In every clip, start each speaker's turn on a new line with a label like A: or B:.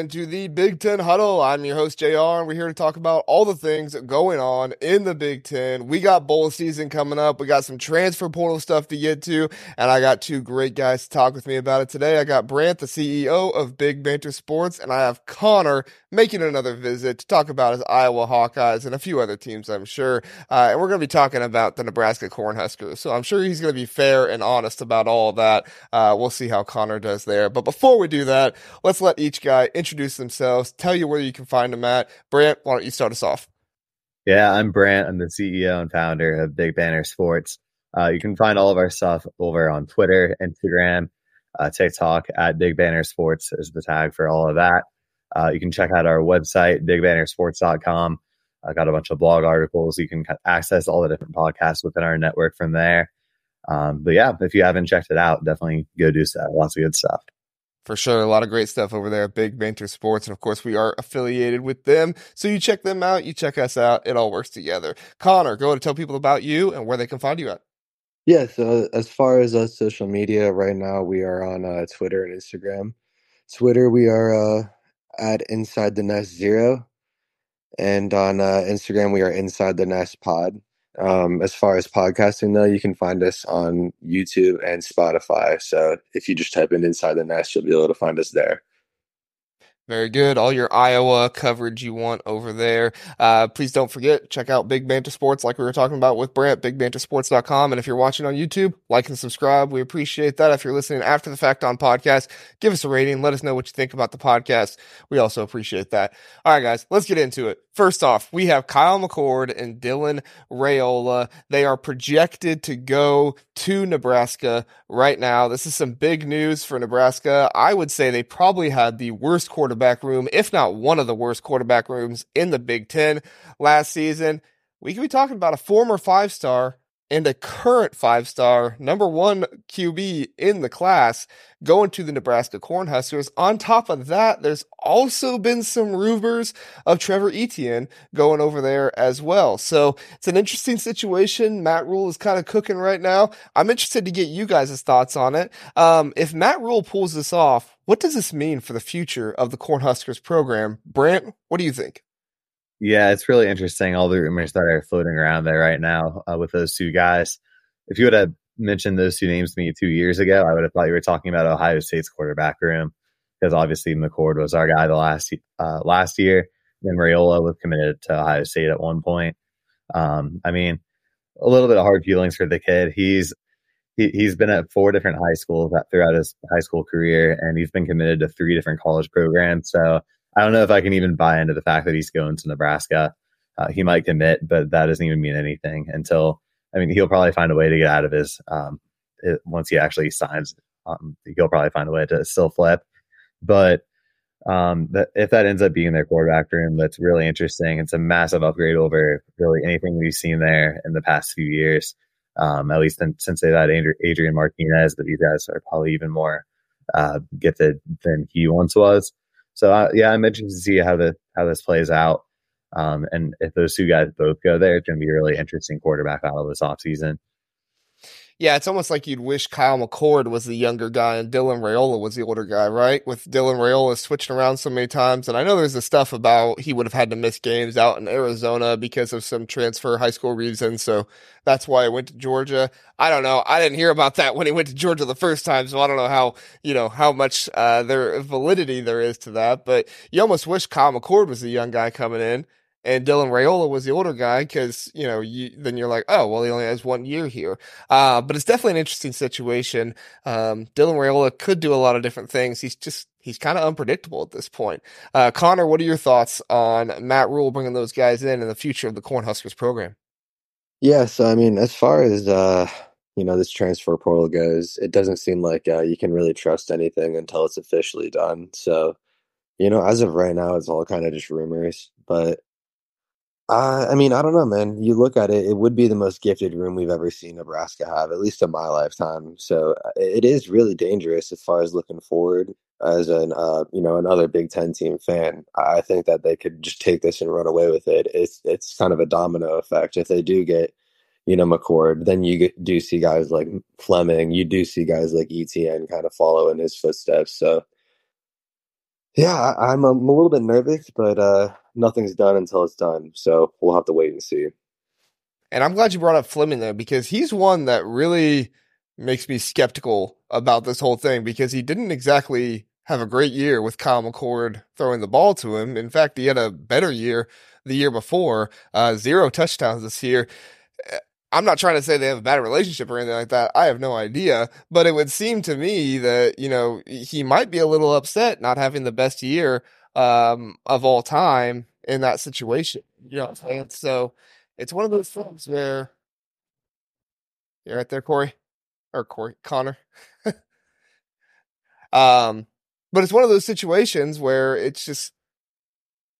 A: into the Big Ten Huddle. I'm your host, JR, and we're here to talk about all the things going on in the Big Ten. We got bowl season coming up. We got some transfer portal stuff to get to, and I got two great guys to talk with me about it today. I got Brant, the CEO of Big Banter Sports, and I have Connor making another visit to talk about his Iowa Hawkeyes and a few other teams, I'm sure. Uh, and we're going to be talking about the Nebraska Cornhuskers. So I'm sure he's going to be fair and honest about all that. Uh, we'll see how Connor does there. But before we do that, let's let let each guy introduce themselves, tell you where you can find them at. Brant, why don't you start us off?
B: Yeah, I'm Brant. I'm the CEO and founder of Big Banter Sports. Uh, you can find all of our stuff over on Twitter, Instagram, uh, TikTok at Big Banter Sports is the tag for all of that. Uh, you can check out our website, bigbantersports.com. I got a bunch of blog articles. You can access all the different podcasts within our network from there. Um, but yeah, if you haven't checked it out, definitely go do so. Lots of good stuff
A: for sure. A lot of great stuff over there at Big Banter Sports. And of course, we are affiliated with them. So you check them out, you check us out. It all works together. Connor, go to tell people about you and where they can find you at.
C: Yeah, so as far as us social media, right now we are on uh, Twitter and Instagram. Twitter, we are uh, at Inside the Nest Zero. And on uh, Instagram, we are Inside the Nest Pod. Um, as far as podcasting, though, you can find us on YouTube and Spotify. So if you just type in Inside the Nest, you'll be able to find us there.
A: Very good. All your Iowa coverage you want over there. Uh, please don't forget, check out Big Banter Sports, like we were talking about with Brant, bigbantersports.com. And if you're watching on YouTube, like and subscribe. We appreciate that. If you're listening after the fact on podcast, give us a rating. Let us know what you think about the podcast. We also appreciate that. All right, guys, let's get into it. First off, we have Kyle McCord and Dylan Raiola. They are projected to go to Nebraska right now. This is some big news for Nebraska. I would say they probably had the worst quarterback room, if not one of the worst quarterback rooms in the Big Ten last season. We could be talking about a former five star and a current five star number one QB in the class going to the Nebraska Cornhuskers. On top of that, there's also been some rumors of Trevor Etienne going over there as well. So it's an interesting situation. Matt Rhule is kind of cooking right now. I'm interested to get you guys' thoughts on it. Um, if Matt Rhule pulls this off, what does this mean for the future of the Cornhuskers program? Brant, what do you think?
B: Yeah, it's really interesting. All the rumors that are floating around there right now uh, with those two guys. If you would have mentioned those two names to me two years ago, I would have thought you were talking about Ohio State's quarterback room because obviously McCord was our guy the last uh, last year. And Raiola was committed to Ohio State at one point. Um, I mean, a little bit of hard feelings for the kid. He's he, he's been at four different high schools throughout his high school career, and he's been committed to three different college programs. So I don't know if I can even buy into the fact that he's going to Nebraska. Uh, he might commit, but that doesn't even mean anything until. I mean, he'll probably find a way to get out of his. Um, it, once he actually signs, um, he'll probably find a way to still flip. But um, that, if that ends up being their quarterback room, that's really interesting. It's a massive upgrade over really anything we've seen there in the past few years. Um, at least in, since they've had Adrian Martinez, but these guys are probably even more uh, gifted than he once was. So uh, yeah, I'm interested to see how the how this plays out. Um, and if those two guys both go there, it's going to be a really interesting quarterback battle this offseason
A: yeah, it's almost like you'd wish Kyle McCord was the younger guy and Dylan Raiola was the older guy, right? With Dylan Raiola switching around so many times. And I know there's the stuff about he would have had to miss games out in Arizona because of some transfer high school reasons. So that's why I went to Georgia. I don't know. I didn't hear about that when he went to Georgia the first time. So I don't know how, you know, how much, uh, validity there is to that. But you almost wish Kyle McCord was the young guy coming in and Dylan Raiola was the older guy because you know you, then you're like oh well he only has one year here. Uh, but it's definitely an interesting situation. Um, Dylan Raiola could do a lot of different things. He's just he's kind of unpredictable at this point. Uh, Connor what are your thoughts on Matt Rhule bringing those guys in and the future of the Cornhuskers program?
C: Yeah so I mean as far as uh, you know this transfer portal goes it doesn't seem like uh, you can really trust anything until it's officially done. So you know as of right now it's all kind of just rumors but uh, I mean, I don't know, man. You look at it; it would be the most gifted room we've ever seen Nebraska have, at least in my lifetime. So uh, it is really dangerous as far as looking forward. As an, uh, you know, another Big Ten team fan, I think that they could just take this and run away with it. It's it's kind of a domino effect. If they do get, you know, McCord, then you get, do see guys like Fleming. You do see guys like Etienne kind of follow in his footsteps. So Yeah, I'm, I'm a little bit nervous, but uh, nothing's done until it's done. So we'll have to wait and see.
A: And I'm glad you brought up Fleming though, because he's one that really makes me skeptical about this whole thing because he didn't exactly have a great year with Kyle McCord throwing the ball to him. In fact, he had a better year the year before, uh, zero touchdowns this year. I'm not trying to say they have a bad relationship or anything like that. I have no idea, but it would seem to me that, you know, he might be a little upset not having the best year um, of all time in that situation. You know what I'm saying? So it's one of those things where you're right there, Corey or Corey Connor. um, but it's one of those situations where it's just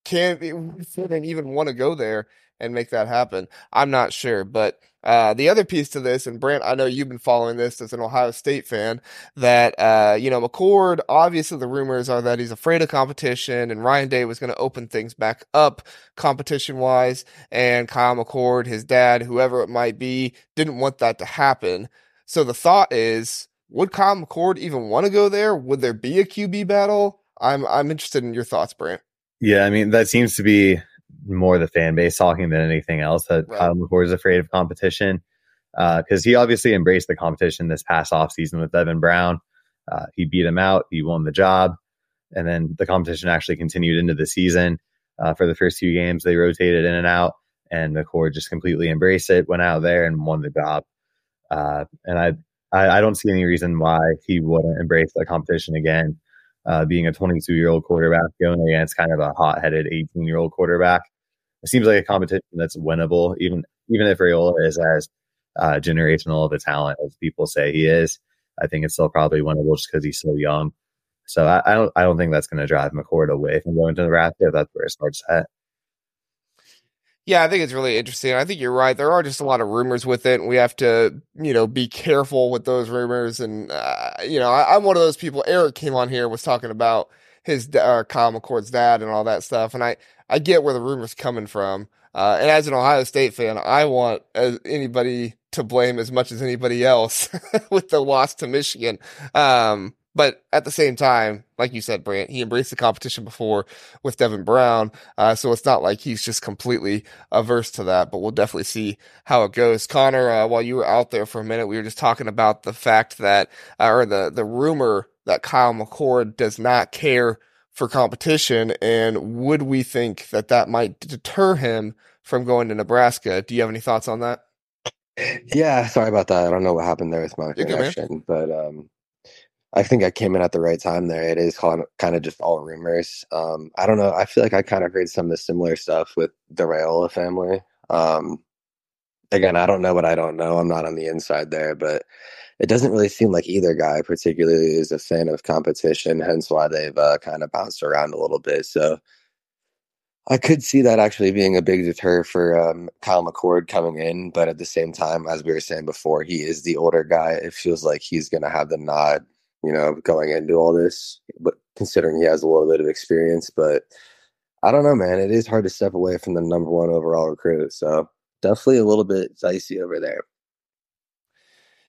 A: can't even want to go there and make that happen. I'm not sure, but uh, the other piece to this, and Brant, I know you've been following this as an Ohio State fan, that, uh, you know, McCord, obviously the rumors are that he's afraid of competition and Ryan Day was going to open things back up competition wise. And Kyle McCord, his dad, whoever it might be, didn't want that to happen. So the thought is, would Kyle McCord even want to go there? Would there be a QB battle? I'm, I'm interested in your thoughts, Brant.
B: Yeah, I mean, that seems to be more the fan base talking than anything else that right. Kyle McCord is afraid of competition because uh, he obviously embraced the competition this past offseason with Devin Brown. Uh, he beat him out, he won the job, and then the competition actually continued into the season. Uh, for the first few games, they rotated in and out, and McCord just completely embraced it, went out there and won the job. Uh, and I, I, I don't see any reason why he wouldn't embrace the competition again uh, being a 22 year old quarterback going against kind of a hot headed 18 year old quarterback. It seems like a competition that's winnable, even even if Raiola is as uh, generational of a talent as people say he is. I think it's still probably winnable just because he's so young. So I, I, don't I don't think that's going to drive McCord away from going to the Nebraska. That's where it starts at.
A: Yeah, I think it's really interesting. I think you're right. There are just a lot of rumors with it, we have to, you know, be careful with those rumors. And uh, you know, I, am one of those people. Eric came on here was talking about his uh, McCord's dad and all that stuff, and I I get where the rumors coming from. Uh, and as an Ohio State fan, I want uh, anybody to blame as much as anybody else with the loss to Michigan. Um, but at the same time, like you said, Brant, he embraced the competition before with Devin Brown. Uh, so it's not like he's just completely averse to that, but we'll definitely see how it goes. Connor, uh, while you were out there for a minute, we were just talking about the fact that, uh, or the, the rumor that Kyle McCord does not care for competition. And would we think that that might deter him from going to Nebraska? Do you have any thoughts on that?
C: Yeah, sorry about that. I don't know what happened there with my connection, but um, I think I came in at the right time there. It is kind of, just all rumors. Um, I don't know. I feel like I kind of heard some of the similar stuff with the Raiola family. Um, again, I don't know what I don't know. I'm not on the inside there, but it doesn't really seem like either guy particularly is a fan of competition, hence why they've uh, kind of bounced around a little bit. So I could see that actually being a big deter for um, Kyle McCord coming in, but at the same time, as we were saying before, he is the older guy. It feels like he's going to have the nod you know, going into all this, but considering he has a little bit of experience. But I don't know, man. It is hard to step away from the number one overall recruit. So definitely a little bit dicey over there.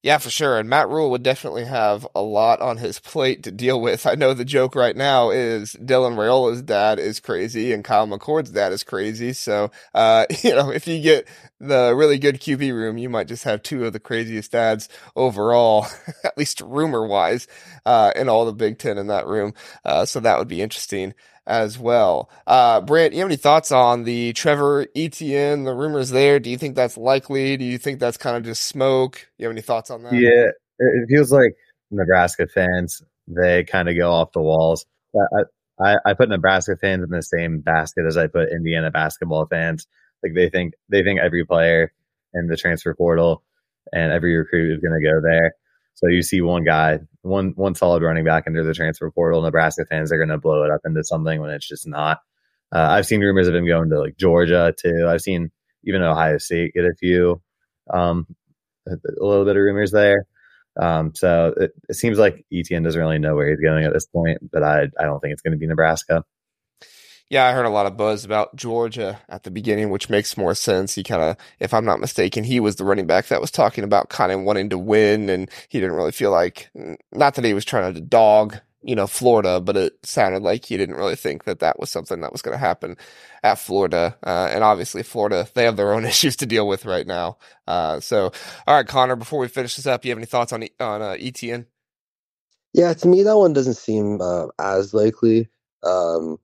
A: Yeah, for sure. And Matt Rhule would definitely have a lot on his plate to deal with. I know the joke right now is Dylan Raiola's dad is crazy and Kyle McCord's dad is crazy. So, uh, you know, if you get the really good QB room, you might just have two of the craziest dads overall, at least rumor wise, uh, in all the Big Ten in that room. Uh, so that would be interesting as well. Uh, Brant, you have any thoughts on the Trevor Etienne, the rumors there? Do you think that's likely? Do you think that's kind of just smoke? You have any thoughts on that?
B: Yeah, it feels like Nebraska fans, they kind of go off the walls. I, I, I put Nebraska fans in the same basket as I put Indiana basketball fans. Like they think they think every player in the transfer portal and every recruit is going to go there. So you see one guy, one one solid running back into the transfer portal. Nebraska fans are going to blow it up into something when it's just not. Uh, I've seen rumors of him going to like Georgia too. I've seen even Ohio State get a few, um, a, a little bit of rumors there. Um, so it, it, seems like Etienne doesn't really know where he's going at this point, but I I don't think it's going to be Nebraska.
A: Yeah, I heard a lot of buzz about Georgia at the beginning, which makes more sense. He kind of, if I'm not mistaken, he was the running back that was talking about kind of wanting to win, and he didn't really feel like, not that he was trying to dog you know, Florida, but it sounded like he didn't really think that that was something that was going to happen at Florida. Uh, and obviously, Florida, they have their own issues to deal with right now. Uh, so, all right, Connor, before we finish this up, you have any thoughts on on uh, Etienne?
C: Yeah, to me, that one doesn't seem uh, as likely. Um,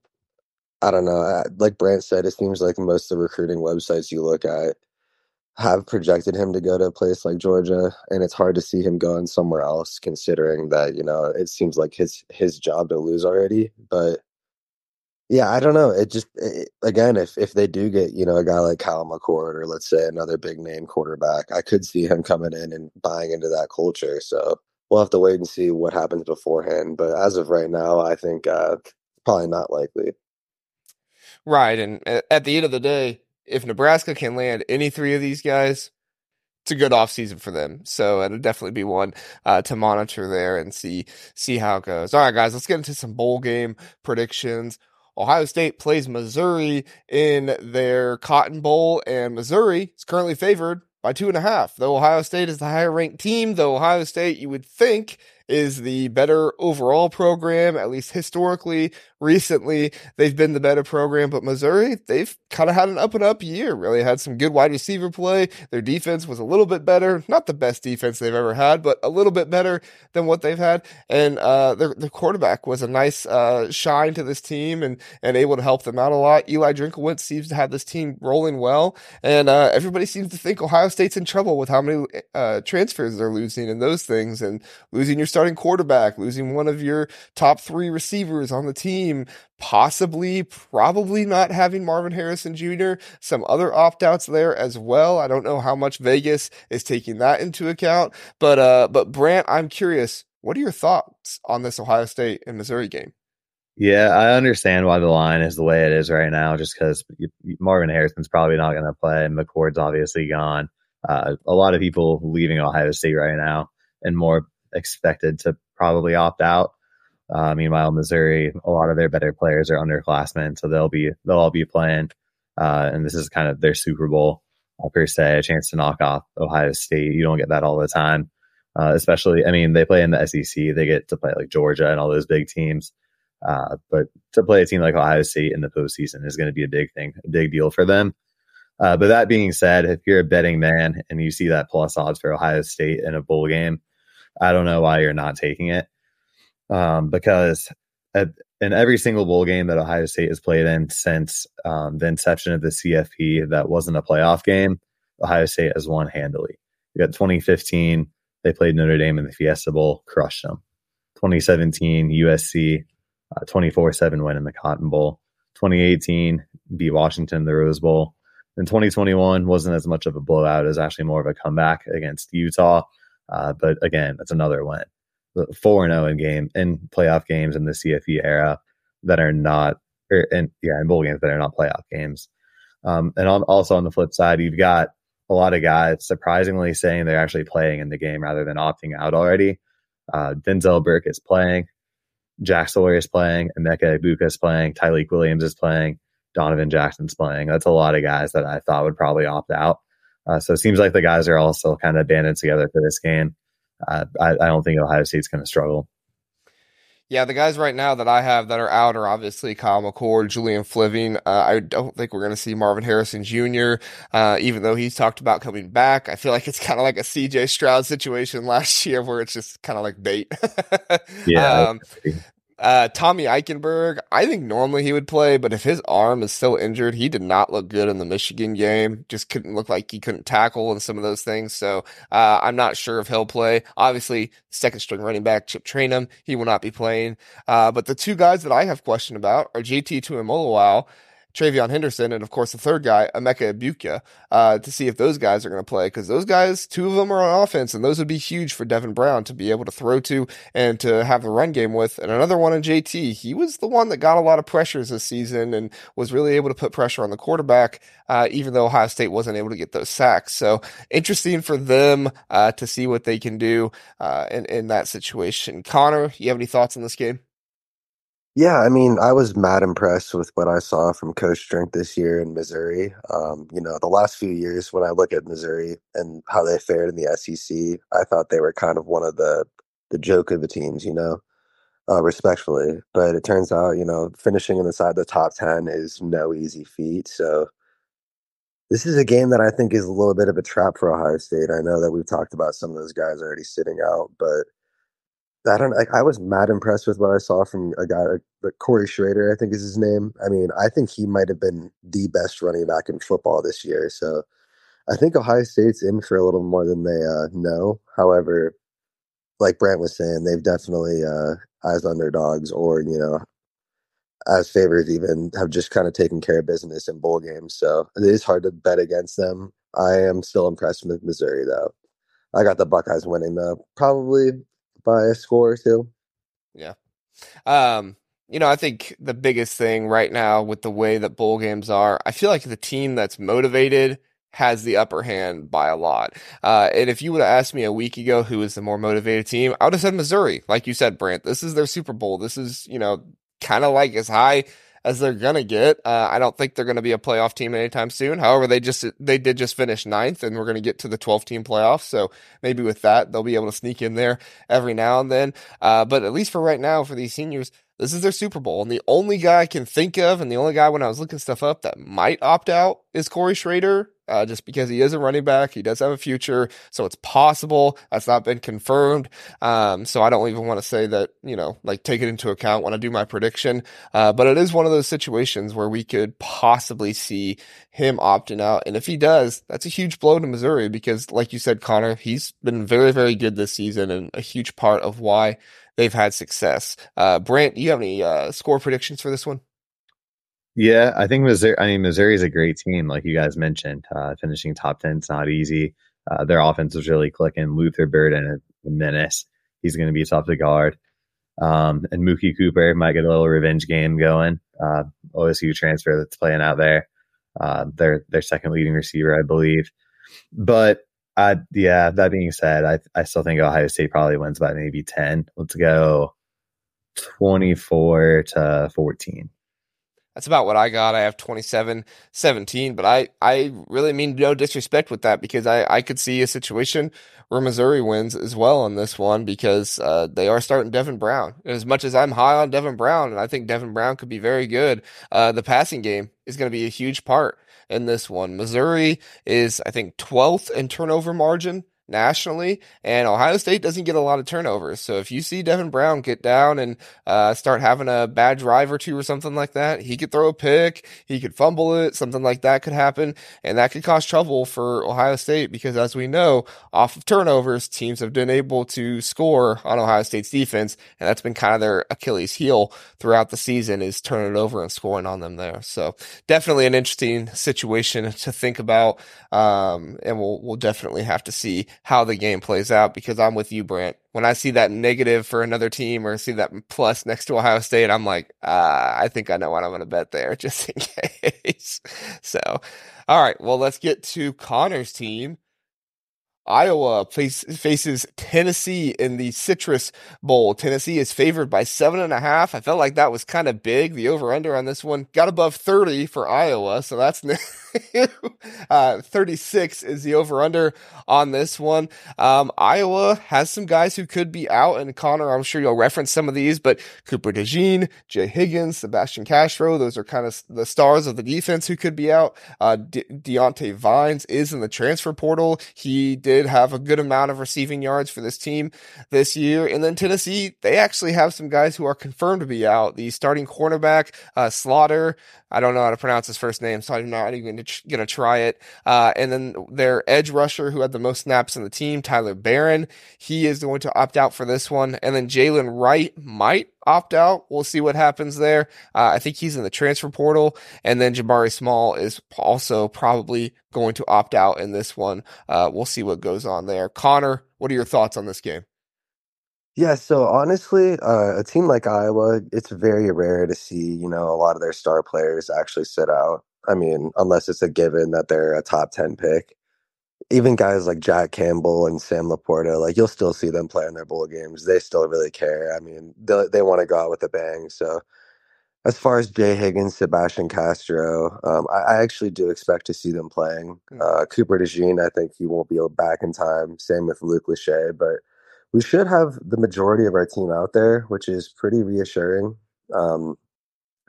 C: I don't know. Like Brant said, it seems like most of the recruiting websites you look at have projected him to go to a place like Georgia, and it's hard to see him going somewhere else, considering that you know it seems like his his job to lose already. But yeah, I don't know. It just it, again, if if they do get you know a guy like Kyle McCord or let's say another big name quarterback, I could see him coming in and buying into that culture. So we'll have to wait and see what happens beforehand. But as of right now, I think uh, probably not likely.
A: Right, and at the end of the day, if Nebraska can land any three of these guys, it's a good offseason for them. So it'll definitely be one uh, to monitor there and see see how it goes. All right, guys, let's get into some bowl game predictions. Ohio State plays Missouri in their Cotton Bowl, and Missouri is currently favored by two and a half. Though Ohio State is the higher ranked team, though Ohio State, you would think, is the better overall program, at least historically. Recently, they've been the better program, but Missouri, they've kind of had an up and up year. Really had some good wide receiver play. Their defense was a little bit better, not the best defense they've ever had, but a little bit better than what they've had. And uh, their, their quarterback was a nice uh, shine to this team and and able to help them out a lot. Eli Drinkwitz seems to have this team rolling well, and uh, everybody seems to think Ohio State's in trouble with how many uh, transfers they're losing and those things, and losing your starting quarterback, losing one of your top three receivers on the team, possibly, probably not having Marvin Harrison Jr., some other opt outs there as well. I don't know how much Vegas is taking that into account, but, uh, but Brant, I'm curious, what are your thoughts on this Ohio State and Missouri game?
B: Yeah, I understand why the line is the way it is right now, just because Marvin Harrison's probably not going to play. McCord's obviously gone. Uh, a lot of people leaving Ohio State right now, and more expected to probably opt out. Uh, meanwhile, Missouri, a lot of their better players are underclassmen, so they'll be they'll all be playing. Uh, and this is kind of their Super Bowl uh, per se, a chance to knock off Ohio State. You don't get that all the time, uh, especially. I mean, they play in the SEC. They get to play like Georgia and all those big teams. Uh, but to play a team like Ohio State in the postseason is going to be a big thing, a big deal for them. But that being said, if you're a betting man and you see that plus odds for Ohio State in a bowl game, I don't know why you're not taking it. Um, because at, in every single bowl game that Ohio State has played in since um, the inception of the CFP that wasn't a playoff game, Ohio State has won handily. You got 2015, they played Notre Dame in the Fiesta Bowl, crushed them. 2017, USC, 24 uh, 7 win in the Cotton Bowl. 2018, beat Washington in the Rose Bowl. In 2021, wasn't as much of a blowout as actually more of a comeback against Utah. Uh, but again, that's another and zero oh in game in playoff games in the CFP era that are not, or er, in yeah, in bowl games that are not playoff games. Um, and on, also on the flip side, you've got a lot of guys surprisingly saying they're actually playing in the game rather than opting out already. Uh, Denzel Burke is playing, Jack Sawyer is playing, Emeka Egbuka is playing, Tyleik Williams is playing, Donovan Jackson's playing. That's a lot of guys that I thought would probably opt out. Uh, so it seems like the guys are also kind of banded together for this game. Uh, I, I, don't think Ohio State's going to struggle.
A: Yeah, the guys right now that I have that are out are obviously Kyle McCord, Julian Fleming. Uh, I don't think we're going to see Marvin Harrison Jr., uh, even though he's talked about coming back. I feel like it's kind of like a CJ Stroud situation last year where it's just kind of like bait.
B: yeah. um,
A: uh, Tommy Eichenberg, I think normally he would play, but if his arm is still injured, he did not look good in the Michigan game. Just couldn't look like he couldn't tackle and some of those things. So uh, I'm not sure if he'll play. Obviously, second string running back Chip Trayanum, he will not be playing. Uh, but the two guys that I have question about are JT Tuimoloau TreVeyon Henderson, and of course the third guy, Emeka Egbuka, uh, to see if those guys are going to play because those guys, two of them are on offense, and those would be huge for Devin Brown to be able to throw to and to have the run game with. And another one in JT, he was the one that got a lot of pressures this season and was really able to put pressure on the quarterback, uh, even though Ohio State wasn't able to get those sacks. So interesting for them uh, to see what they can do uh, in in that situation. Connor, you have any thoughts on this game?
C: Yeah, I mean, I was mad impressed with what I saw from Coach Drink this year in Missouri. Um, you know, the last few years when I look at Missouri and how they fared in the SEC, I thought they were kind of one of the the joke of the teams. You know, uh, respectfully. But it turns out, you know, finishing inside the top 10 is no easy feat. So this is a game that I think is a little bit of a trap for Ohio State. I know that we've talked about some of those guys already sitting out, but I don't like I was mad impressed with what I saw from a guy like Corey Schrader, I think is his name. I mean, I think he might have been the best running back in football this year. So I think Ohio State's in for a little more than they uh, know. However, like Brant was saying, they've definitely uh, as underdogs or, you know, as favorites even have just kind of taken care of business in bowl games. So it is hard to bet against them. I am still impressed with Missouri though. I got the Buckeyes winning though, probably by a score or two.
A: Yeah. Um, you know, I think the biggest thing right now with the way that bowl games are, I feel like the team that's motivated has the upper hand by a lot. Uh, and if you would have asked me a week ago who is the more motivated team, I would have said Missouri. Like you said, Brant, this is their Super Bowl. This is, you know, kind of like as high as they're gonna get. Uh, I don't think they're gonna be a playoff team anytime soon. However, they just they did just finish ninth, and we're gonna get to the 12 team playoffs. So maybe with that, they'll be able to sneak in there every now and then. Uh, but at least for right now, for these seniors, this is their Super Bowl. And the only guy I can think of, and the only guy when I was looking stuff up that might opt out is Corey Schrader uh, just because he is a running back. He does have a future, so it's possible. That's not been confirmed. Um, so I don't even want to say that, you know, like take it into account when I do my prediction. Uh, but it is one of those situations where we could possibly see him opting out. And if he does, that's a huge blow to Missouri because, like you said, Connor, he's been very, very good this season and a huge part of why they've had success. Uh, Brant, do you have any uh, score predictions for this one?
B: Yeah, I think Missouri. I mean, Missouri is a great team, like you guys mentioned. Uh, finishing top ten is not easy. Uh, their offense is really clicking. Luther Burden, a menace. He's going to be tough to guard. Um, and Mookie Cooper might get a little revenge game going. Uh, OSU transfer that's playing out there. Uh, their their second leading receiver, I believe. But I, yeah, that being said, I I still think Ohio State probably wins by maybe ten. Let's go twenty four to fourteen.
A: That's about what I got. I have 27 17, but I, I really mean no disrespect with that because I, I could see a situation where Missouri wins as well on this one because uh, they are starting Devin Brown. And as much as I'm high on Devin Brown and I think Devin Brown could be very good, uh, the passing game is going to be a huge part in this one. Missouri is, I think, 12th in turnover margin nationally, and Ohio State doesn't get a lot of turnovers. So if you see Devin Brown get down and uh, start having a bad drive or two or something like that, he could throw a pick, he could fumble it, something like that could happen, and that could cause trouble for Ohio State because, as we know, off of turnovers, teams have been able to score on Ohio State's defense, and that's been kind of their Achilles heel throughout the season is turning it over and scoring on them there. So definitely an interesting situation to think about, um, and we'll we'll definitely have to see how the game plays out because I'm with you, Brant. When I see that negative for another team or see that plus next to Ohio State, I'm like, uh, I think I know what I'm going to bet there just in case. so, all right. Well, let's get to Connor's team. Iowa face, faces Tennessee in the Citrus Bowl. Tennessee is favored by seven and a half. I felt like that was kind of big. The over under on this one got above 30 for Iowa. So that's uh, 36 is the over under on this one. Um, Iowa has some guys who could be out. And Connor, I'm sure you'll reference some of these, but Cooper DeJean, Jay Higgins, Sebastian Castro, those are kind of the stars of the defense who could be out. Uh, De- Diante Vines is in the transfer portal. He did did have a good amount of receiving yards for this team this year. And then Tennessee, they actually have some guys who are confirmed to be out. The starting cornerback, uh, Slaughter, I don't know how to pronounce his first name, so I'm not even going to try it. Uh, and then their edge rusher, who had the most snaps on the team, Tyler Baron, he is going to opt out for this one. And then Jaylen Wright might opt out. We'll see what happens there. Uh, I think he's in the transfer portal. And then Jabari Small is also probably going to opt out in this one. Uh, we'll see what goes on there. Connor, what are your thoughts on this game?
C: Yeah, so honestly, uh, a team like Iowa, it's very rare to see, you know, a lot of their star players actually sit out. I mean, unless it's a given that they're a top 10 pick. Even guys like Jack Campbell and Sam LaPorta, like you'll still see them play in their bowl games. They still really care. I mean, they, they want to go out with a bang. So as far as Jay Higgins, Sebastian Castro, um, I, I, actually do expect to see them playing. Hmm. Uh, Cooper DeJean, I think he won't be back in time. Same with Luke Lachey, but we should have the majority of our team out there, which is pretty reassuring. Um,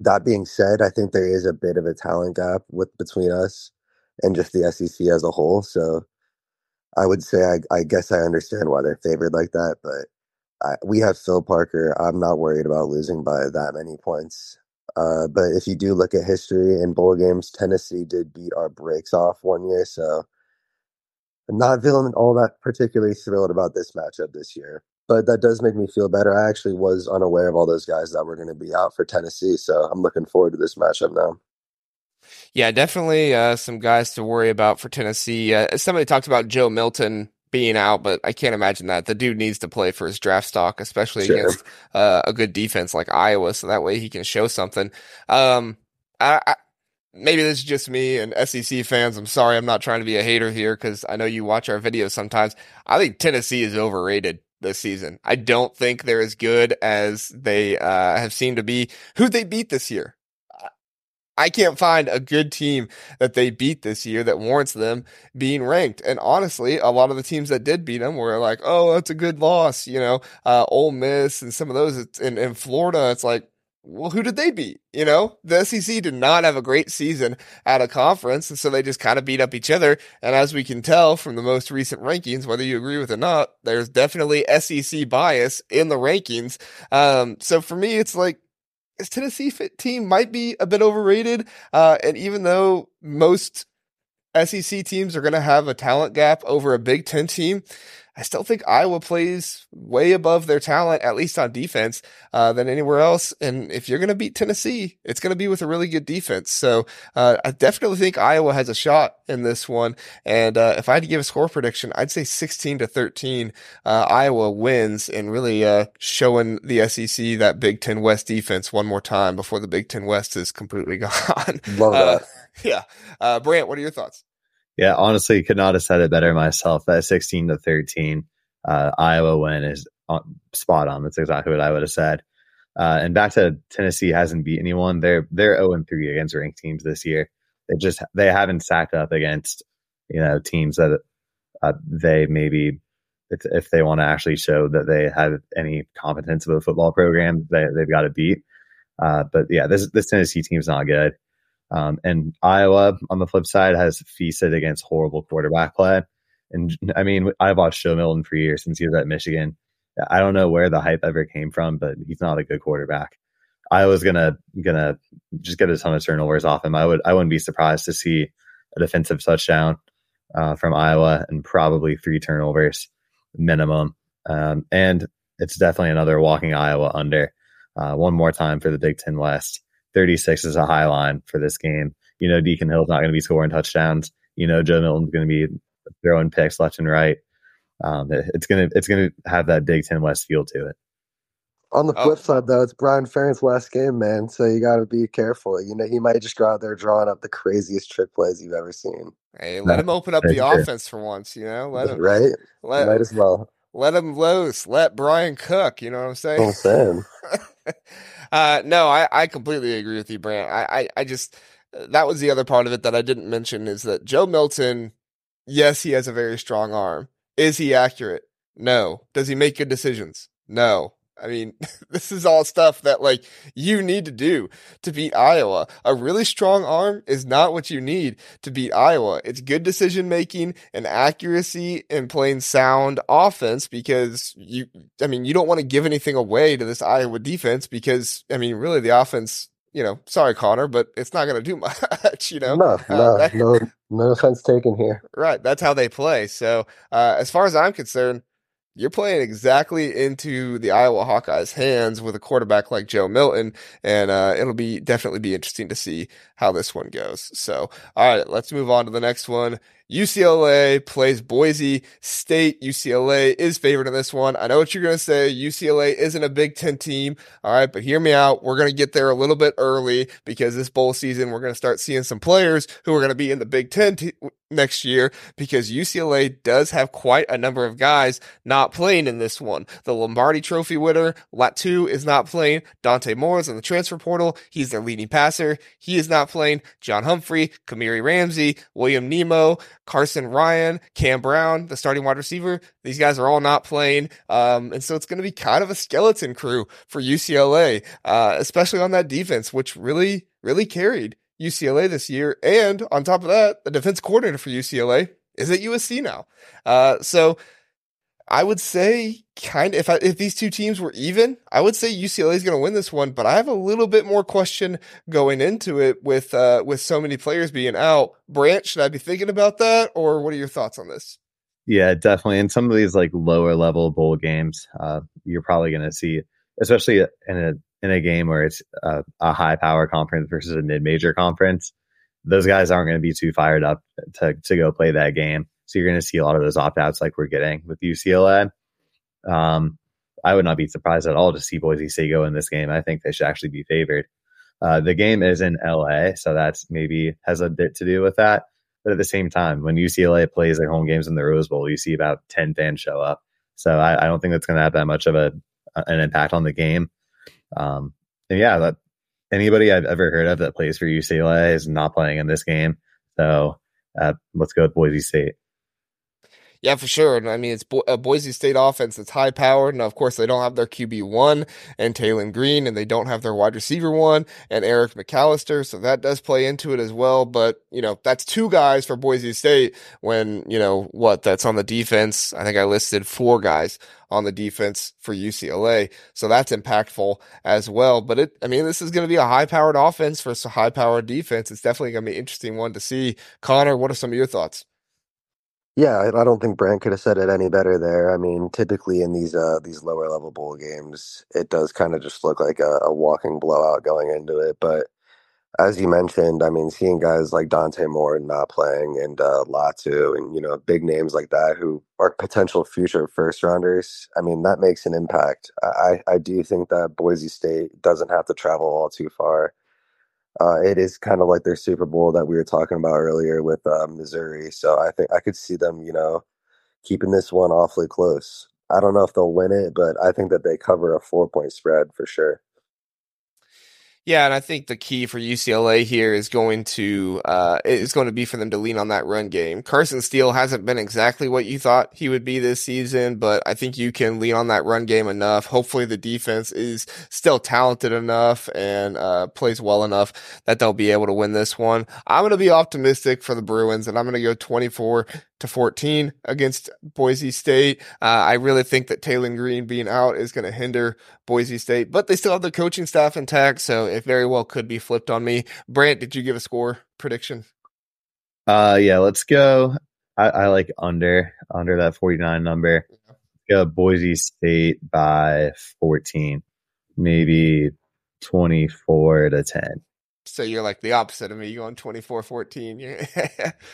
C: that being said, I think there is a bit of a talent gap with between us and just the SEC as a whole. So I would say I, I guess I understand why they're favored like that, but I, we have Phil Parker. I'm not worried about losing by that many points. Uh, but if you do look at history in bowl games, Tennessee did beat our breaks off one year, so I'm not feeling all that particularly thrilled about this matchup this year. But that does make me feel better. I actually was unaware of all those guys that were going to be out for Tennessee, so I'm looking forward to this matchup now.
A: Yeah, definitely uh, some guys to worry about for Tennessee. Uh, somebody talked about Joe Milton being out, but I can't imagine that. The dude needs to play for his draft stock, especially sure. against uh, a good defense like Iowa, so that way he can show something. Um, I, I, maybe this is just me and SEC fans. I'm sorry, I'm not trying to be a hater here because I know you watch our videos sometimes. I think Tennessee is overrated this season. I don't think they're as good as they uh, have seemed to be. Who they beat this year? I can't find a good team that they beat this year that warrants them being ranked. And honestly, a lot of the teams that did beat them were like, oh, that's a good loss. You know, uh, Ole Miss and some of those in, in Florida. It's like, well, who did they beat? You know, the SEC did not have a great season at a conference, and so they just kind of beat up each other. And as we can tell from the most recent rankings, whether you agree with it or not, there's definitely SEC bias in the rankings. Um, so for me, it's like this Tennessee team might be a bit overrated. Uh, and even though most SEC teams are going to have a talent gap over a Big Ten team, I still think Iowa plays way above their talent, at least on defense, uh, than anywhere else. And if you're going to beat Tennessee, it's going to be with a really good defense. So uh, I definitely think Iowa has a shot in this one. And uh, if I had to give a score prediction, I'd say 16 to 13. Uh, Iowa wins and really uh, showing the SEC that Big Ten West defense one more time before the Big Ten West is completely gone.
C: Love uh, that.
A: yeah. Brant, what are your thoughts?
B: Yeah, honestly, could not have said it better myself. That 16 to 13 uh, Iowa win is spot on. That's exactly what I would have said. Uh, and back to Tennessee hasn't beat anyone. They're they're 0 and 3 against ranked teams this year. They just they haven't stacked up against you know teams that uh, they maybe if, if they want to actually show that they have any competence of a football program, they they've got to beat. Uh, but yeah, this this Tennessee team's not good. Um, and Iowa, on the flip side, has feasted against horrible quarterback play. And I mean, I've watched Joe Milton for years since he was at Michigan. I don't know where the hype ever came from, but he's not a good quarterback. Iowa's gonna gonna just get a ton of turnovers off him. I would I wouldn't be surprised to see a defensive touchdown uh, from Iowa and probably three turnovers minimum. Um, and it's definitely another walking Iowa under. Uh, one more time for the Big Ten West. 36 is a high line for this game. You know, Deacon Hill's not going to be scoring touchdowns. You know, Joe Milton's going to be throwing picks left and right. Um, it, it's gonna it's gonna have that Big Ten West feel to it.
C: On the flip oh. side, though, it's Brian Ferentz' last game, man. So you got to be careful. You know, he might just go out there drawing up the craziest trick plays you've ever seen.
A: Hey, let him open up the offense for once. You know, let him
C: right.
A: Let,
C: might as well
A: let him loose. Let Brian cook. You know what I'm saying?
C: I'm saying.
A: Uh, no, I, I completely agree with you, Brant. I, I, I just, that was the other part of it that I didn't mention is that Joe Milton, yes, he has a very strong arm. Is he accurate? No. Does he make good decisions? No. I mean, this is all stuff that like you need to do to beat Iowa. A really strong arm is not what you need to beat Iowa. It's good decision making and accuracy and playing sound offense because you, I mean, you don't want to give anything away to this Iowa defense because, I mean, really the offense, you know, sorry, Connor, but it's not going to do much, you know?
C: No, uh, no, that, no, no offense taken here.
A: Right. That's how they play. So, uh, as far as I'm concerned, you're playing exactly into the Iowa Hawkeyes' hands with a quarterback like Joe Milton, and uh, it'll be definitely be interesting to see how this one goes. So, all right, let's move on to the next one. UCLA plays Boise State. UCLA is favored in this one. I know what you're going to say. UCLA isn't a Big Ten team. All right, but hear me out. We're going to get there a little bit early because this bowl season, we're going to start seeing some players who are going to be in the Big Ten t- next year because UCLA does have quite a number of guys not playing in this one. The Lombardi Trophy winner, Latu, is not playing. Dante Moore is in the transfer portal. He's their leading passer. He is not playing. John Humphrey, Kamari Ramsey, William Nemo, Carson Ryan, Cam Brown, the starting wide receiver. These guys are all not playing. Um, and so it's going to be kind of a skeleton crew for UCLA, uh, especially on that defense, which really, really carried UCLA this year. And on top of that, the defense coordinator for UCLA is at USC now. Uh, so I would say kind of if I, if these two teams were even, I would say UCLA is going to win this one, but I have a little bit more question going into it with uh, with so many players being out. Brant, should I be thinking about that, or what are your thoughts on this?
B: Yeah, definitely. In some of these like lower level bowl games, uh, you're probably going to see, especially in a in a game where it's a, a high power conference versus a mid major conference, those guys aren't going to be too fired up to to go play that game. So you're going to see a lot of those opt outs like we're getting with UCLA. Um, I would not be surprised at all to see Boise State go in this game. I think they should actually be favored. Uh, the game is in LA, so that's maybe has a bit to do with that. But at the same time, when UCLA plays their home games in the Rose Bowl, you see about 10 fans show up. So I, I don't think that's going to have that much of a an impact on the game. Um, and yeah, that anybody I've ever heard of that plays for UCLA is not playing in this game. So uh, let's go with Boise State.
A: Yeah, for sure. And I mean, it's Bo- a Boise State offense that's high powered. And of course, they don't have their QB one and Taylen Green, and they don't have their wide receiver one and Eric McAllister. So that does play into it as well. But, you know, that's two guys for Boise State when, you know, what that's on the defense. I think I listed four guys on the defense for UCLA. So that's impactful as well. But it, I mean, this is going to be a high powered offense versus a high powered defense. It's definitely going to be an interesting one to see. Connor, what are some of your thoughts?
C: Yeah, I don't think Brant could have said it any better there. I mean, typically in these uh these lower level bowl games, it does kind of just look like a, a walking blowout going into it. But as you mentioned, I mean, seeing guys like Dante Moore not playing and uh, Latu and you know big names like that who are potential future first rounders, I mean, that makes an impact. I I do think that Boise State doesn't have to travel all too far uh, it is kind of like their Super Bowl that we were talking about earlier with uh, Missouri. So I think I could see them, you know, keeping this one awfully close. I don't know if they'll win it, but I think that they cover a four point spread for sure.
A: Yeah, and I think the key for UCLA here is going to uh, is going to be for them to lean on that run game. Carson Steele hasn't been exactly what you thought he would be this season, but I think you can lean on that run game enough. Hopefully, the defense is still talented enough and uh, plays well enough that they'll be able to win this one. I'm going to be optimistic for the Bruins, and I'm going to go 24 to 14 against Boise State. Uh, I really think that Taylen Green being out is going to hinder Boise State, but they still have the coaching staff intact, so it very well could be flipped on me. Brant, did you give a score prediction?
B: Uh, yeah, let's go. I, I like under under that 49 number. Go Boise State by 14, maybe 24 to 10
A: so you're like the opposite of me you're going 24 14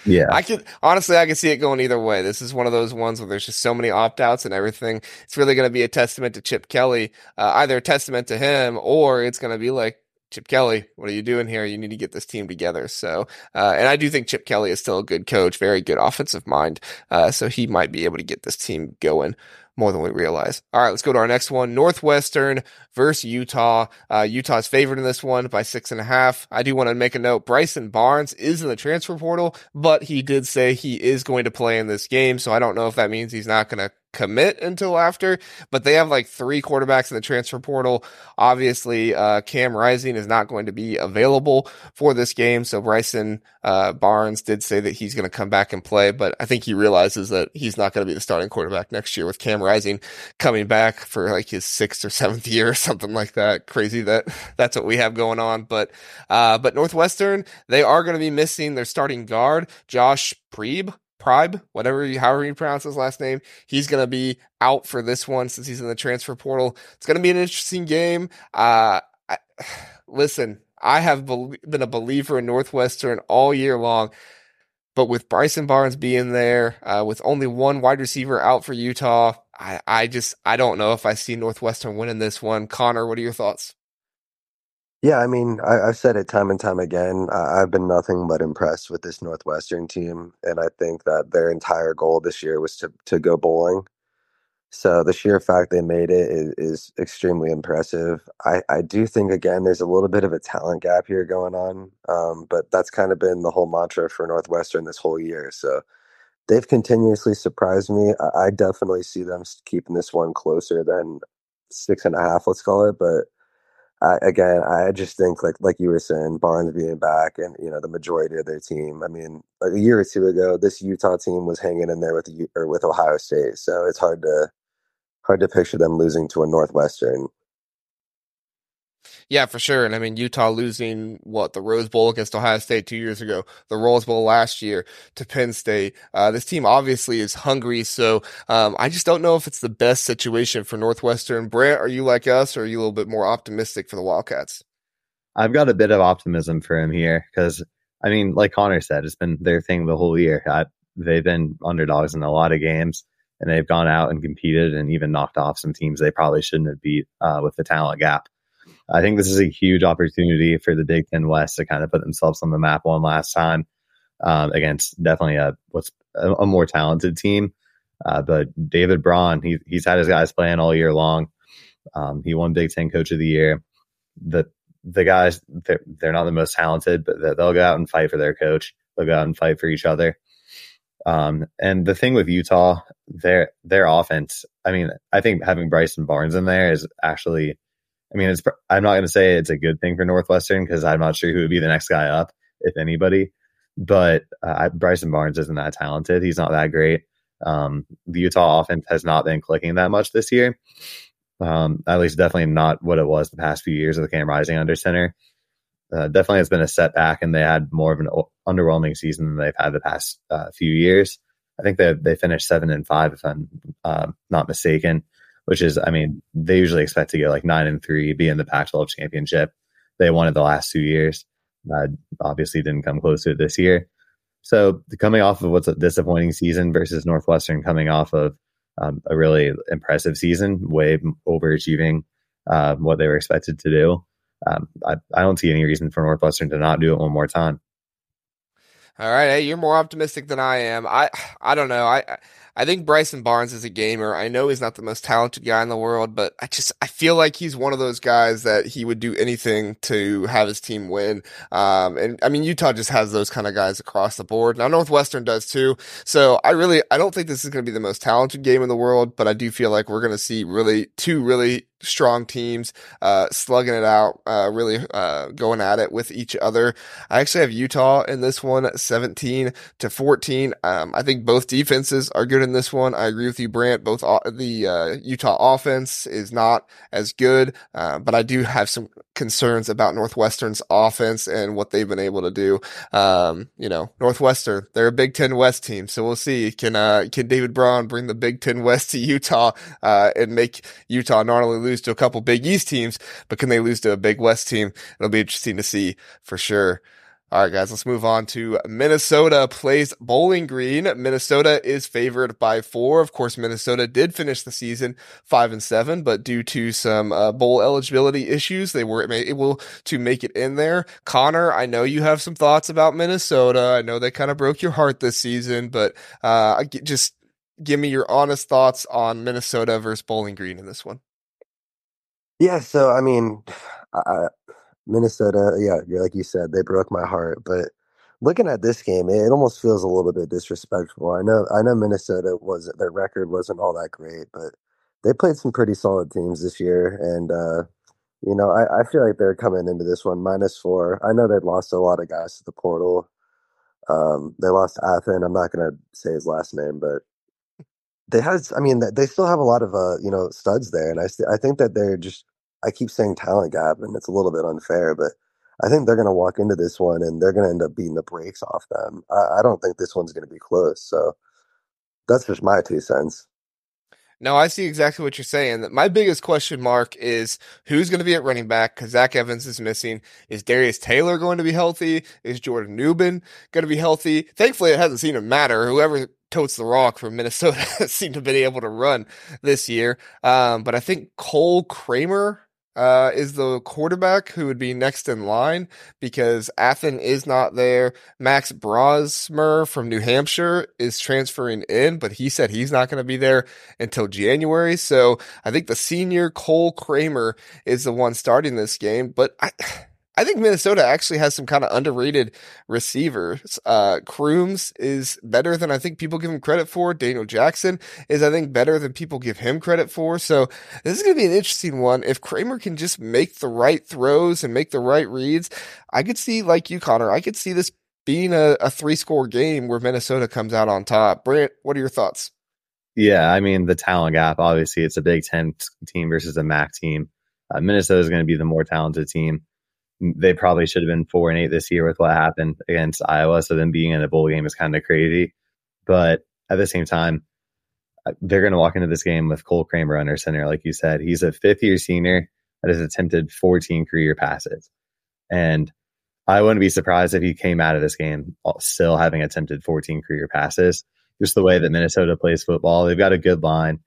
B: yeah
A: i could honestly i can see it going either way this is one of those ones where there's just so many opt-outs and everything it's really going to be a testament to chip kelly uh, either a testament to him or it's going to be like Chip Kelly, what are you doing here? You need to get this team together. So, uh, and I do think Chip Kelly is still a good coach, very good offensive mind. Uh, so he might be able to get this team going more than we realize. All right, let's go to our next one. Northwestern versus Utah. Uh, Utah's favored in this one by six and a half. I do want to make a note. Bryson Barnes is in the transfer portal, but he did say he is going to play in this game. So I don't know if that means he's not going to commit until after, but they have like three quarterbacks in the transfer portal. Obviously, uh, Cam Rising is not going to be available for this game. So Bryson uh, Barnes did say that he's going to come back and play, but I think he realizes that he's not going to be the starting quarterback next year with Cam Rising coming back for like his sixth or seventh year or something like that. Crazy that that's what we have going on. But, uh, but Northwestern, they are going to be missing their starting guard, Josh Priebe. Pribe, whatever you, however you pronounce his last name, he's going to be out for this one since he's in the transfer portal. It's going to be an interesting game. Uh, I, listen, I have be- been a believer in Northwestern all year long, but with Bryson Barnes being there, uh, with only one wide receiver out for Utah, I, I just I don't know if I see Northwestern winning this one. Connor, what are your thoughts?
C: Yeah, I mean, I, I've said it time and time again. I, I've been nothing but impressed with this Northwestern team, and I think that their entire goal this year was to to go bowling. So the sheer fact they made it is, is extremely impressive. I, I do think again there's a little bit of a talent gap here going on, um, but that's kind of been the whole mantra for Northwestern this whole year. So they've continuously surprised me. I, I definitely see them keeping this one closer than six and a half, let's call it. But I, again, I just think like like you were saying, Barnes being back, and you know the majority of their team. I mean, a year or two ago, this Utah team was hanging in there with or with Ohio State, so it's hard to hard to picture them losing to a Northwestern
A: yeah, for sure. And I mean, Utah losing what the Rose Bowl against Ohio State two years ago, the Rose Bowl last year to Penn State. Uh, this team obviously is hungry. So um, I just don't know if it's the best situation for Northwestern. Brent, are you like us or are you a little bit more optimistic for the Wildcats?
B: I've got a bit of optimism for him here because, I mean, like Connor said, it's been their thing the whole year. I, they've been underdogs in a lot of games and they've gone out and competed and even knocked off some teams they probably shouldn't have beat uh, with the talent gap. I think this is a huge opportunity for the Big Ten West to kind of put themselves on the map one last time um, against definitely a what's a, a more talented team. Uh, but David Braun, he, he's had his guys playing all year long. Um, he won Big Ten Coach of the Year. The the guys they're, they're not the most talented, but they'll go out and fight for their coach. They'll go out and fight for each other. Um, and the thing with Utah, their their offense. I mean, I think having Bryson Barnes in there is actually I mean, it's I'm not going to say it's a good thing for Northwestern because I'm not sure who would be the next guy up, if anybody. But uh, Bryson Barnes isn't that talented. He's not that great. Um, the Utah offense has not been clicking that much this year. Um, at least, definitely not what it was the past few years the Cam Rising under center. Uh, definitely has been a setback, and they had more of an underwhelming season than they've had the past uh, few years. I think they they finished seven and five, if I'm uh, not mistaken which is, I mean, they usually expect to get like nine and three, be in the Pac 12 championship. They won it the last two years. Uh, obviously, didn't come close to it this year. So, coming off of what's a disappointing season versus Northwestern coming off of um, a really impressive season, way overachieving uh, what they were expected to do, um, I, I don't see any reason for Northwestern to not do it one more time.
A: All right, hey, you're more optimistic than I am. I I don't know. I I think Bryson Barnes is a gamer. I know he's not the most talented guy in the world, but I just I feel like he's one of those guys that he would do anything to have his team win. Um, and I mean Utah just has those kind of guys across the board. Now Northwestern does too. So I really I don't think this is going to be the most talented game in the world, but I do feel like we're going to see really two really strong teams uh, slugging it out, uh, really uh, going at it with each other. I actually have Utah in this one, 17 to 14. Um, I think both defenses are good in this one. I agree with you, Brant. Both the uh, Utah offense is not as good, uh, but I do have some concerns about Northwestern's offense and what they've been able to do. Um, you know, Northwestern, they're a Big Ten West team, so we'll see. Can uh, can David Braun bring the Big Ten West to Utah and make Utah not only lose lose to a couple Big East teams, but can they lose to a Big West team? It'll be interesting to see for sure. All right, guys, let's move on to Minnesota plays Bowling Green. Minnesota is favored by four. Of course, Minnesota did finish the season five and seven, but due to some uh, bowl eligibility issues, they were able to make it in there. Connor, I know you have some thoughts about Minnesota. I know they kind of broke your heart this season, but uh, just give me your honest thoughts on Minnesota versus Bowling Green in this one.
C: Yeah, so I mean, I, Minnesota, yeah, like you said, they broke my heart. But looking at this game, it, almost feels a little bit disrespectful. I know, I know, Minnesota was their record wasn't all that great, but they played some pretty solid teams this year, and uh, you know, I, I feel like they're coming into this one minus four. I know they'd lost a lot of guys to the portal. Um, they lost Athan. I'm not going to say his last name, but they has I mean they still have a lot of uh you know studs there, and I st- I think that they're just I keep saying talent gap, and it's a little bit unfair, but I think they're going to walk into this one and they're going to end up beating the brakes off them. I, I don't think this one's going to be close. So that's just my two cents.
A: No, I see exactly what you're saying. My biggest question mark is who's going to be at running back because Zach Evans is missing. Is Darius Taylor going to be healthy? Is Jordan Nubin going to be healthy? Thankfully, it hasn't seemed to matter. Whoever totes the rock from Minnesota seem to have been able to run this year. Um, but I think Cole Kramer uh, is the quarterback who would be next in line because Athan is not there. Max Brosmer from New Hampshire is transferring in, but he said he's not going to be there until January. So I think the senior Cole Kramer is the one starting this game. But I, I think Minnesota actually has some kind of underrated receivers. Uh, Crooms is better than I think people give him credit for. Daniel Jackson is, I think, better than people give him credit for. So this is going to be an interesting one. If Kramer can just make the right throws and make the right reads, I could see, like you, Connor, I could see this being a, a three score game where Minnesota comes out on top. Brant, what are your thoughts?
B: Yeah, I mean, the talent gap, obviously, it's a Big Ten team versus a MAC team. Uh, Minnesota is going to be the more talented team they probably should have been four and eight this year with what happened against Iowa. So them being in a bowl game is kind of crazy. But at the same time, uh, they're going to walk into this game with Cole Kramer under center, like you said. He's a fifth year senior that has attempted 14 career passes. And I wouldn't be surprised if he came out of this game still having attempted 14 career passes. Just the way that Minnesota plays football, they've got a good line.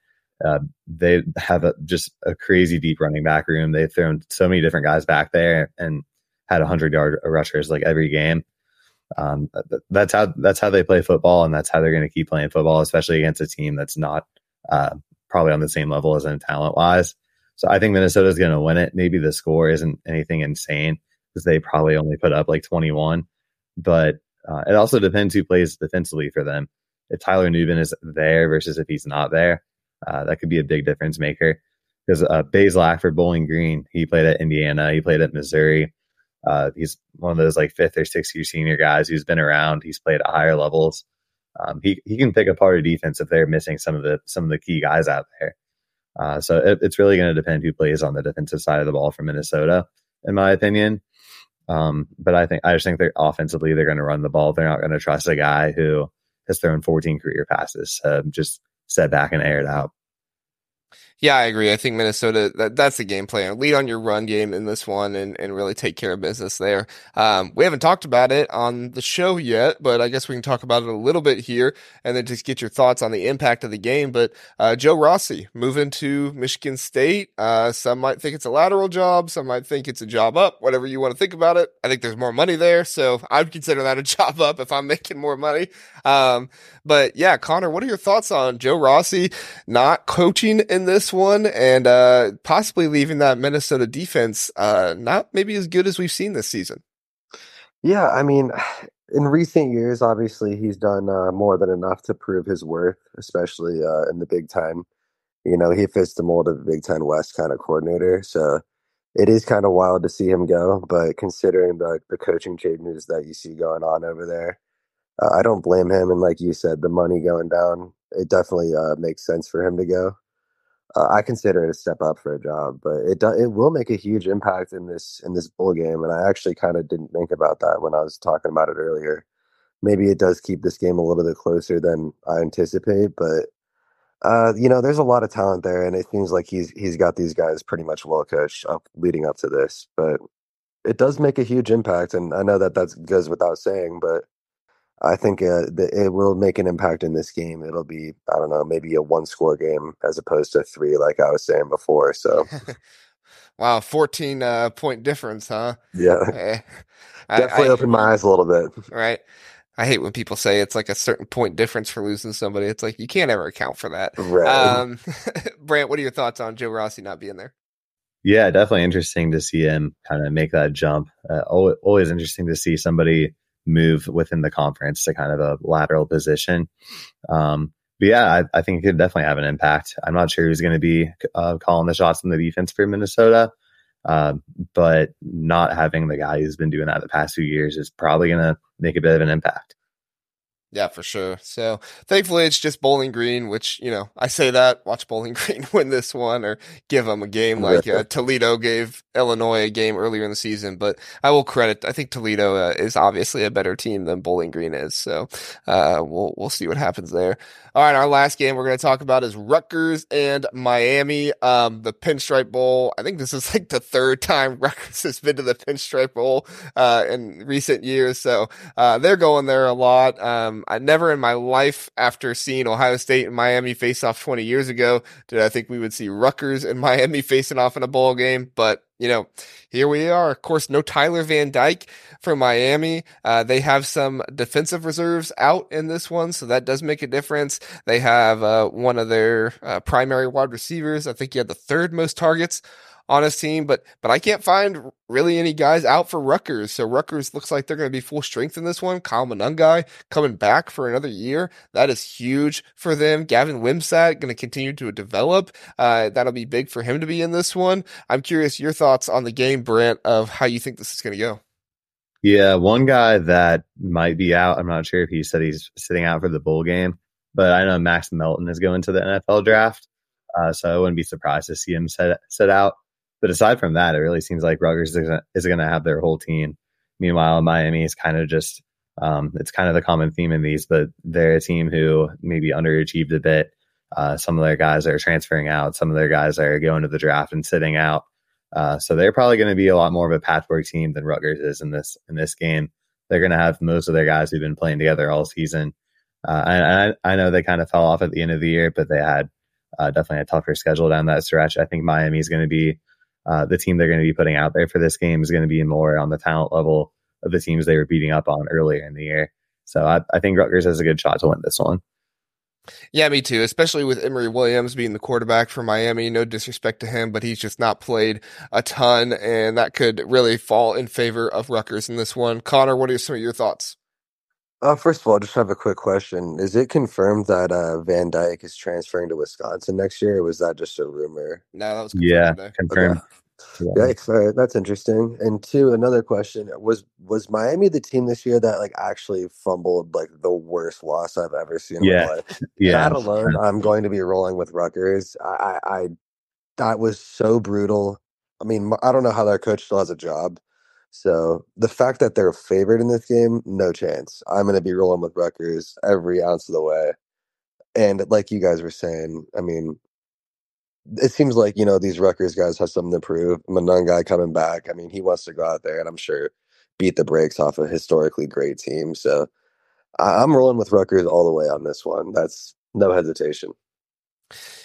B: Uh, they have a, just a crazy deep running back room. They've thrown so many different guys back there and had hundred yard rushers like every game. Um, that's how that's how they play football, and that's how they're going to keep playing football, especially against a team that's not uh, probably on the same level as them talent wise. So I think Minnesota is going to win it. Maybe the score isn't anything insane because they probably only put up like 21, but uh, it also depends who plays defensively for them. If Tyler Nubin is there versus if he's not there, uh, that could be a big difference maker. Because uh, Bazelak for Bowling Green, he played at Indiana, he played at Missouri. Uh, he's one of those like fifth or sixth year senior guys who's been around. He's played at higher levels. Um, he he can pick apart a defense if they're missing some of the some of the key guys out there. Uh, so it, it's really going to depend who plays on the defensive side of the ball for Minnesota, in my opinion. Um, but I think I just think they're offensively they're going to run the ball. They're not going to trust a guy who has thrown 14 career passes. Uh, just set back and air it out.
A: Yeah, I agree. I think Minnesota that, that's the game plan. Lead on your run game in this one and, and really take care of business there. Um, we haven't talked about it on the show yet, but I guess we can talk about it a little bit here and then just get your thoughts on the impact of the game. But uh, Joe Rossi moving to Michigan State. Uh, some might think it's a lateral job, some might think it's a job up, whatever you want to think about it. I think there's more money there, so I'd consider that a job up if I'm making more money. Um, but yeah, Connor, what are your thoughts on Joe Rossi not coaching in this this one and uh, possibly leaving that Minnesota defense uh, not maybe as good as we've seen this season.
C: Yeah, I mean, in recent years, obviously he's done uh, more than enough to prove his worth, especially uh, in the Big Ten. You know, he fits the mold of the Big Ten West kind of coordinator, so it is kind of wild to see him go. But considering the the coaching changes that you see going on over there, uh, I don't blame him. And like you said, the money going down, it definitely uh, makes sense for him to go uh, I consider it a step up for a job, but it do, it will make a huge impact in this in this bowl game. And I actually kind of didn't think about that when I was talking about it earlier. Maybe it does keep this game a little bit closer than I anticipate, but uh, you know, there's a lot of talent there, and it seems like he's he's got these guys pretty much well coached up leading up to this. But it does make a huge impact, and I know that that goes without saying, but I think uh, it will make an impact in this game. It'll be, I don't know, maybe a one score game as opposed to three, like I was saying before. So,
A: wow, 14 uh, point difference, huh?
C: Yeah. Eh, Definitely I, opened my eyes a little bit.
A: Right. I hate when people say it's like a certain point difference for losing somebody. It's like you can't ever account for that. Right. Um, Brant, what are your thoughts on Joe Rossi not being there?
B: Yeah, definitely interesting to see him kind of make that jump. Uh, always interesting to see somebody move within the conference to kind of a lateral position. Um, but yeah, I, I, think it could definitely have an impact. I'm not sure who's going to be uh, calling the shots in the defense for Minnesota, uh, but not having the guy who's been doing that the past few years is probably going to make a bit of an impact.
A: Yeah, for sure. So thankfully it's just Bowling Green, which, you know, I say that, watch Bowling Green win this one or give them a game like uh, Toledo gave Illinois a game earlier in the season. But I will credit, I think Toledo uh, is obviously a better team than Bowling Green is. So uh, we'll, we'll see what happens there. All right, our last game we're going to talk about is Rutgers and Miami, um, the Pinstripe Bowl. I think this is like the third time Rutgers has been to the Pinstripe Bowl uh, in recent years, so uh, they're going there a lot. Um, I never in my life, after seeing Ohio State and Miami face off 20 years ago, did I think we would see Rutgers and Miami facing off in a bowl game, but you know, here we are. Of course, no Tyler Van Dyke from Miami. Uh, they have some defensive reserves out in this one, so that does make a difference. They have uh, one of their uh, primary wide receivers. I think he had the third most targets on his team, but but I can't find really any guys out for Rutgers. So Rutgers looks like they're going to be full strength in this one. Kyle Monangai coming back for another year. That is huge for them. Gavin Wimsatt going to continue to develop. Uh, that'll be big for him to be in this one. I'm curious your thoughts on the game, Brent, of how you think this is going to go.
B: Yeah, one guy that might be out. I'm not sure if he said he's sitting out for the bowl game, but I know Max Melton is going to the NFL draft, uh, so I wouldn't be surprised to see him set set out. But aside from that, it really seems like Rutgers is going to have their whole team. Meanwhile, Miami is kind of just um, it's kind of the common theme in these, but they're a team who maybe underachieved a bit. Uh, some of their guys are transferring out. Some of their guys are going to the draft and sitting out. Uh, so they're probably going to be a lot more of a patchwork team than Rutgers is in this in this game. They're going to have most of their guys who've been playing together all season. Uh, and I, I know they kind of fell off at the end of the year, but they had uh, definitely a tougher schedule down that stretch. I think Miami is going to be uh, the team they're going to be putting out there for this game is going to be more on the talent level of the teams they were beating up on earlier in the year. So I, I think Rutgers has a good shot to win this one.
A: Yeah, me too. Especially with Emory Williams being the quarterback for Miami. No disrespect to him, but he's just not played a ton, and that could really fall in favor of Rutgers in this one. Connor, what are some of your thoughts?
C: Uh, first of all, I just have a quick question. Is it confirmed that uh, Van Dyke is transferring to Wisconsin next year, or was that just a rumor?
A: No, that was
B: yeah today. confirmed. Okay.
C: Yeah. Yikes! All right, that's interesting. And two, another question was was Miami the team this year that like actually fumbled like the worst loss I've ever seen
B: yeah. in my
C: life? Yeah, that alone, I'm going to be rolling with Rutgers. I, I, I that was so brutal. I mean, I don't know how their coach still has a job. So the fact that they're favored in this game, no chance. I'm going to be rolling with Rutgers every ounce of the way. And like you guys were saying, I mean, it seems like you know these Rutgers guys have something to prove. Monangai coming back. I mean, he wants to go out there and I'm sure beat the brakes off a historically great team. So I'm rolling with Rutgers all the way on this one. That's no hesitation.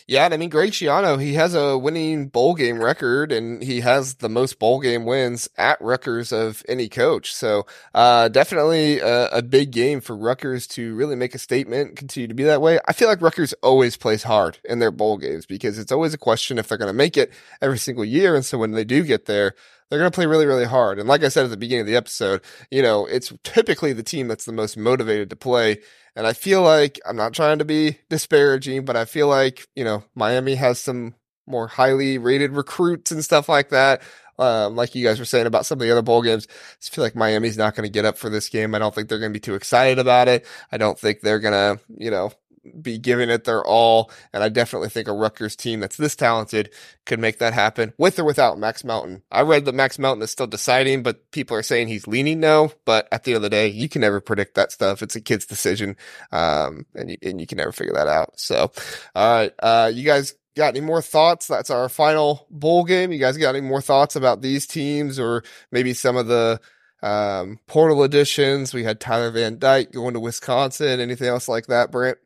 A: Yeah, and I mean Greg Schiano, he has a winning bowl game record, and he has the most bowl game wins at Rutgers of any coach. So uh, definitely a, a, big game for Rutgers to really make a statement, continue to be that way. I feel like Rutgers always plays hard in their bowl games because it's always a question if they're going to make it every single year, and so when they do get there, they're going to play really, really hard. And like I said at the beginning of the episode, you know, it's typically the team that's the most motivated to play and I feel like I'm not trying to be disparaging, but I feel like, you know, Miami has some more highly rated recruits and stuff like that. Um, like you guys were saying about some of the other bowl games, I feel like Miami's not going to get up for this game. I don't think they're going to be too excited about it. I don't think they're going to, you know, be giving it their all. And I definitely think a Rutgers team that's this talented could make that happen with or without Max Mountain. I read that Max Mountain is still deciding, but people are saying he's leaning no. But at the end of the day, you can never predict that stuff. It's a kid's decision. Um, and you, and you can never figure that out. So, all right. Uh, you guys got any more thoughts? That's our final bowl game. You guys got any more thoughts about these teams or maybe some of the, um, portal additions? We had Tyler Van Dyke going to Wisconsin. Anything else like that, Brent?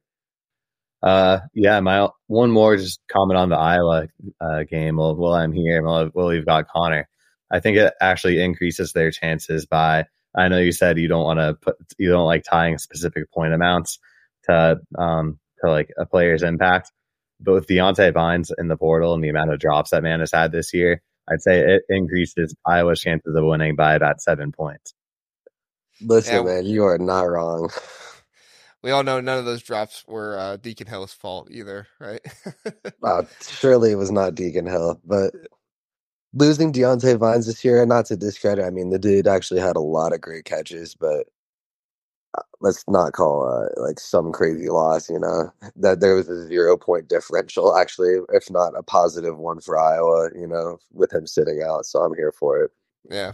B: Uh, yeah, my one more just comment on the Iowa uh, game. Well, while I'm here, while, while we've got Connor, I think it actually increases their chances by. I know you said you don't want to put, you don't like tying specific point amounts to um to like a player's impact, but with Diante Vines in the portal and the amount of drops that man has had this year, I'd say it increases Iowa's chances of winning by about seven points.
C: Listen, yeah. man, you are not wrong.
A: we all know none of those drops were uh, Deacon Hill's fault either, right?
C: uh, surely it was not Deacon Hill, but losing Diante Vines this year, not to discredit, I mean, the dude actually had a lot of great catches, but uh, let's not call uh, like some crazy loss, you know, that there was a zero point differential, actually, if not a positive one for Iowa, you know, with him sitting out. So I'm here for it.
A: Yeah.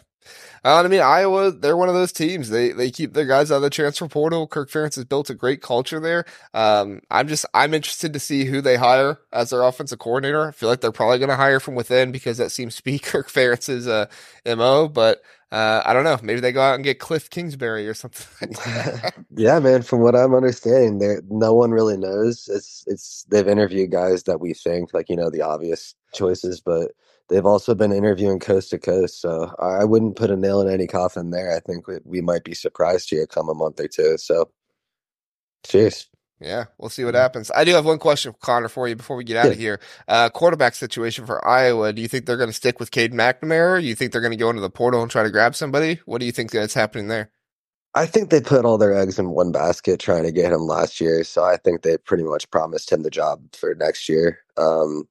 A: Uh, I mean, Iowa, they're one of those teams. They they keep their guys out of the transfer portal. Kirk Ferentz has built a great culture there. Um, I'm just I'm interested to see who they hire as their offensive coordinator. I feel like they're probably going to hire from within because that seems to be Kirk Ferentz's uh, mo. But uh, I don't know. Maybe they go out and get Cliff Kingsbury or something.
C: yeah, man. From what I'm understanding, there no one really knows. It's it's they've interviewed guys that we think like you know the obvious choices, but they've also been interviewing coast to coast. So I wouldn't put a nail in any coffin there. I think we, we might be surprised here come a month or two. So cheers.
A: Yeah, we'll see what happens. I do have one question, Connor, for you before we get out
C: Yeah.
A: of here. Uh, quarterback situation for Iowa. Do you think they're going to stick with Cade McNamara? Do you think they're going to go into the portal and try to grab somebody? What do you think that's happening there?
C: I think they put all their eggs in one basket trying to get him last year, so I think they pretty much promised him the job for next year. Um,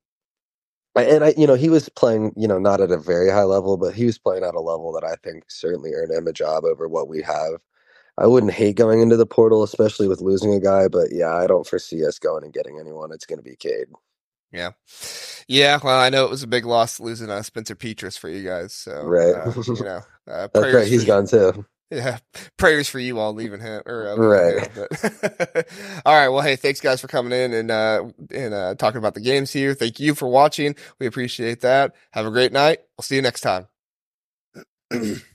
C: and I, you know, he was playing, you know, not at a very high level, but he was playing at a level that I think certainly earned him a job over what we have. I wouldn't hate going into the portal, especially with losing a guy, but yeah, I don't foresee us going and getting anyone. It's going to be Cade.
A: Yeah. Yeah. Well, I know it was a big loss losing uh, Spencer Petras for you guys. So,
C: Right.
A: uh, you know, uh,
C: That's right. He's gone too.
A: Yeah, prayers for you all leaving him or uh,
C: Right.
A: him, but- all right. Well, hey, thanks guys for coming in and uh and uh talking about the games here. Thank you for watching. We appreciate that. Have a great night. We'll see you next time.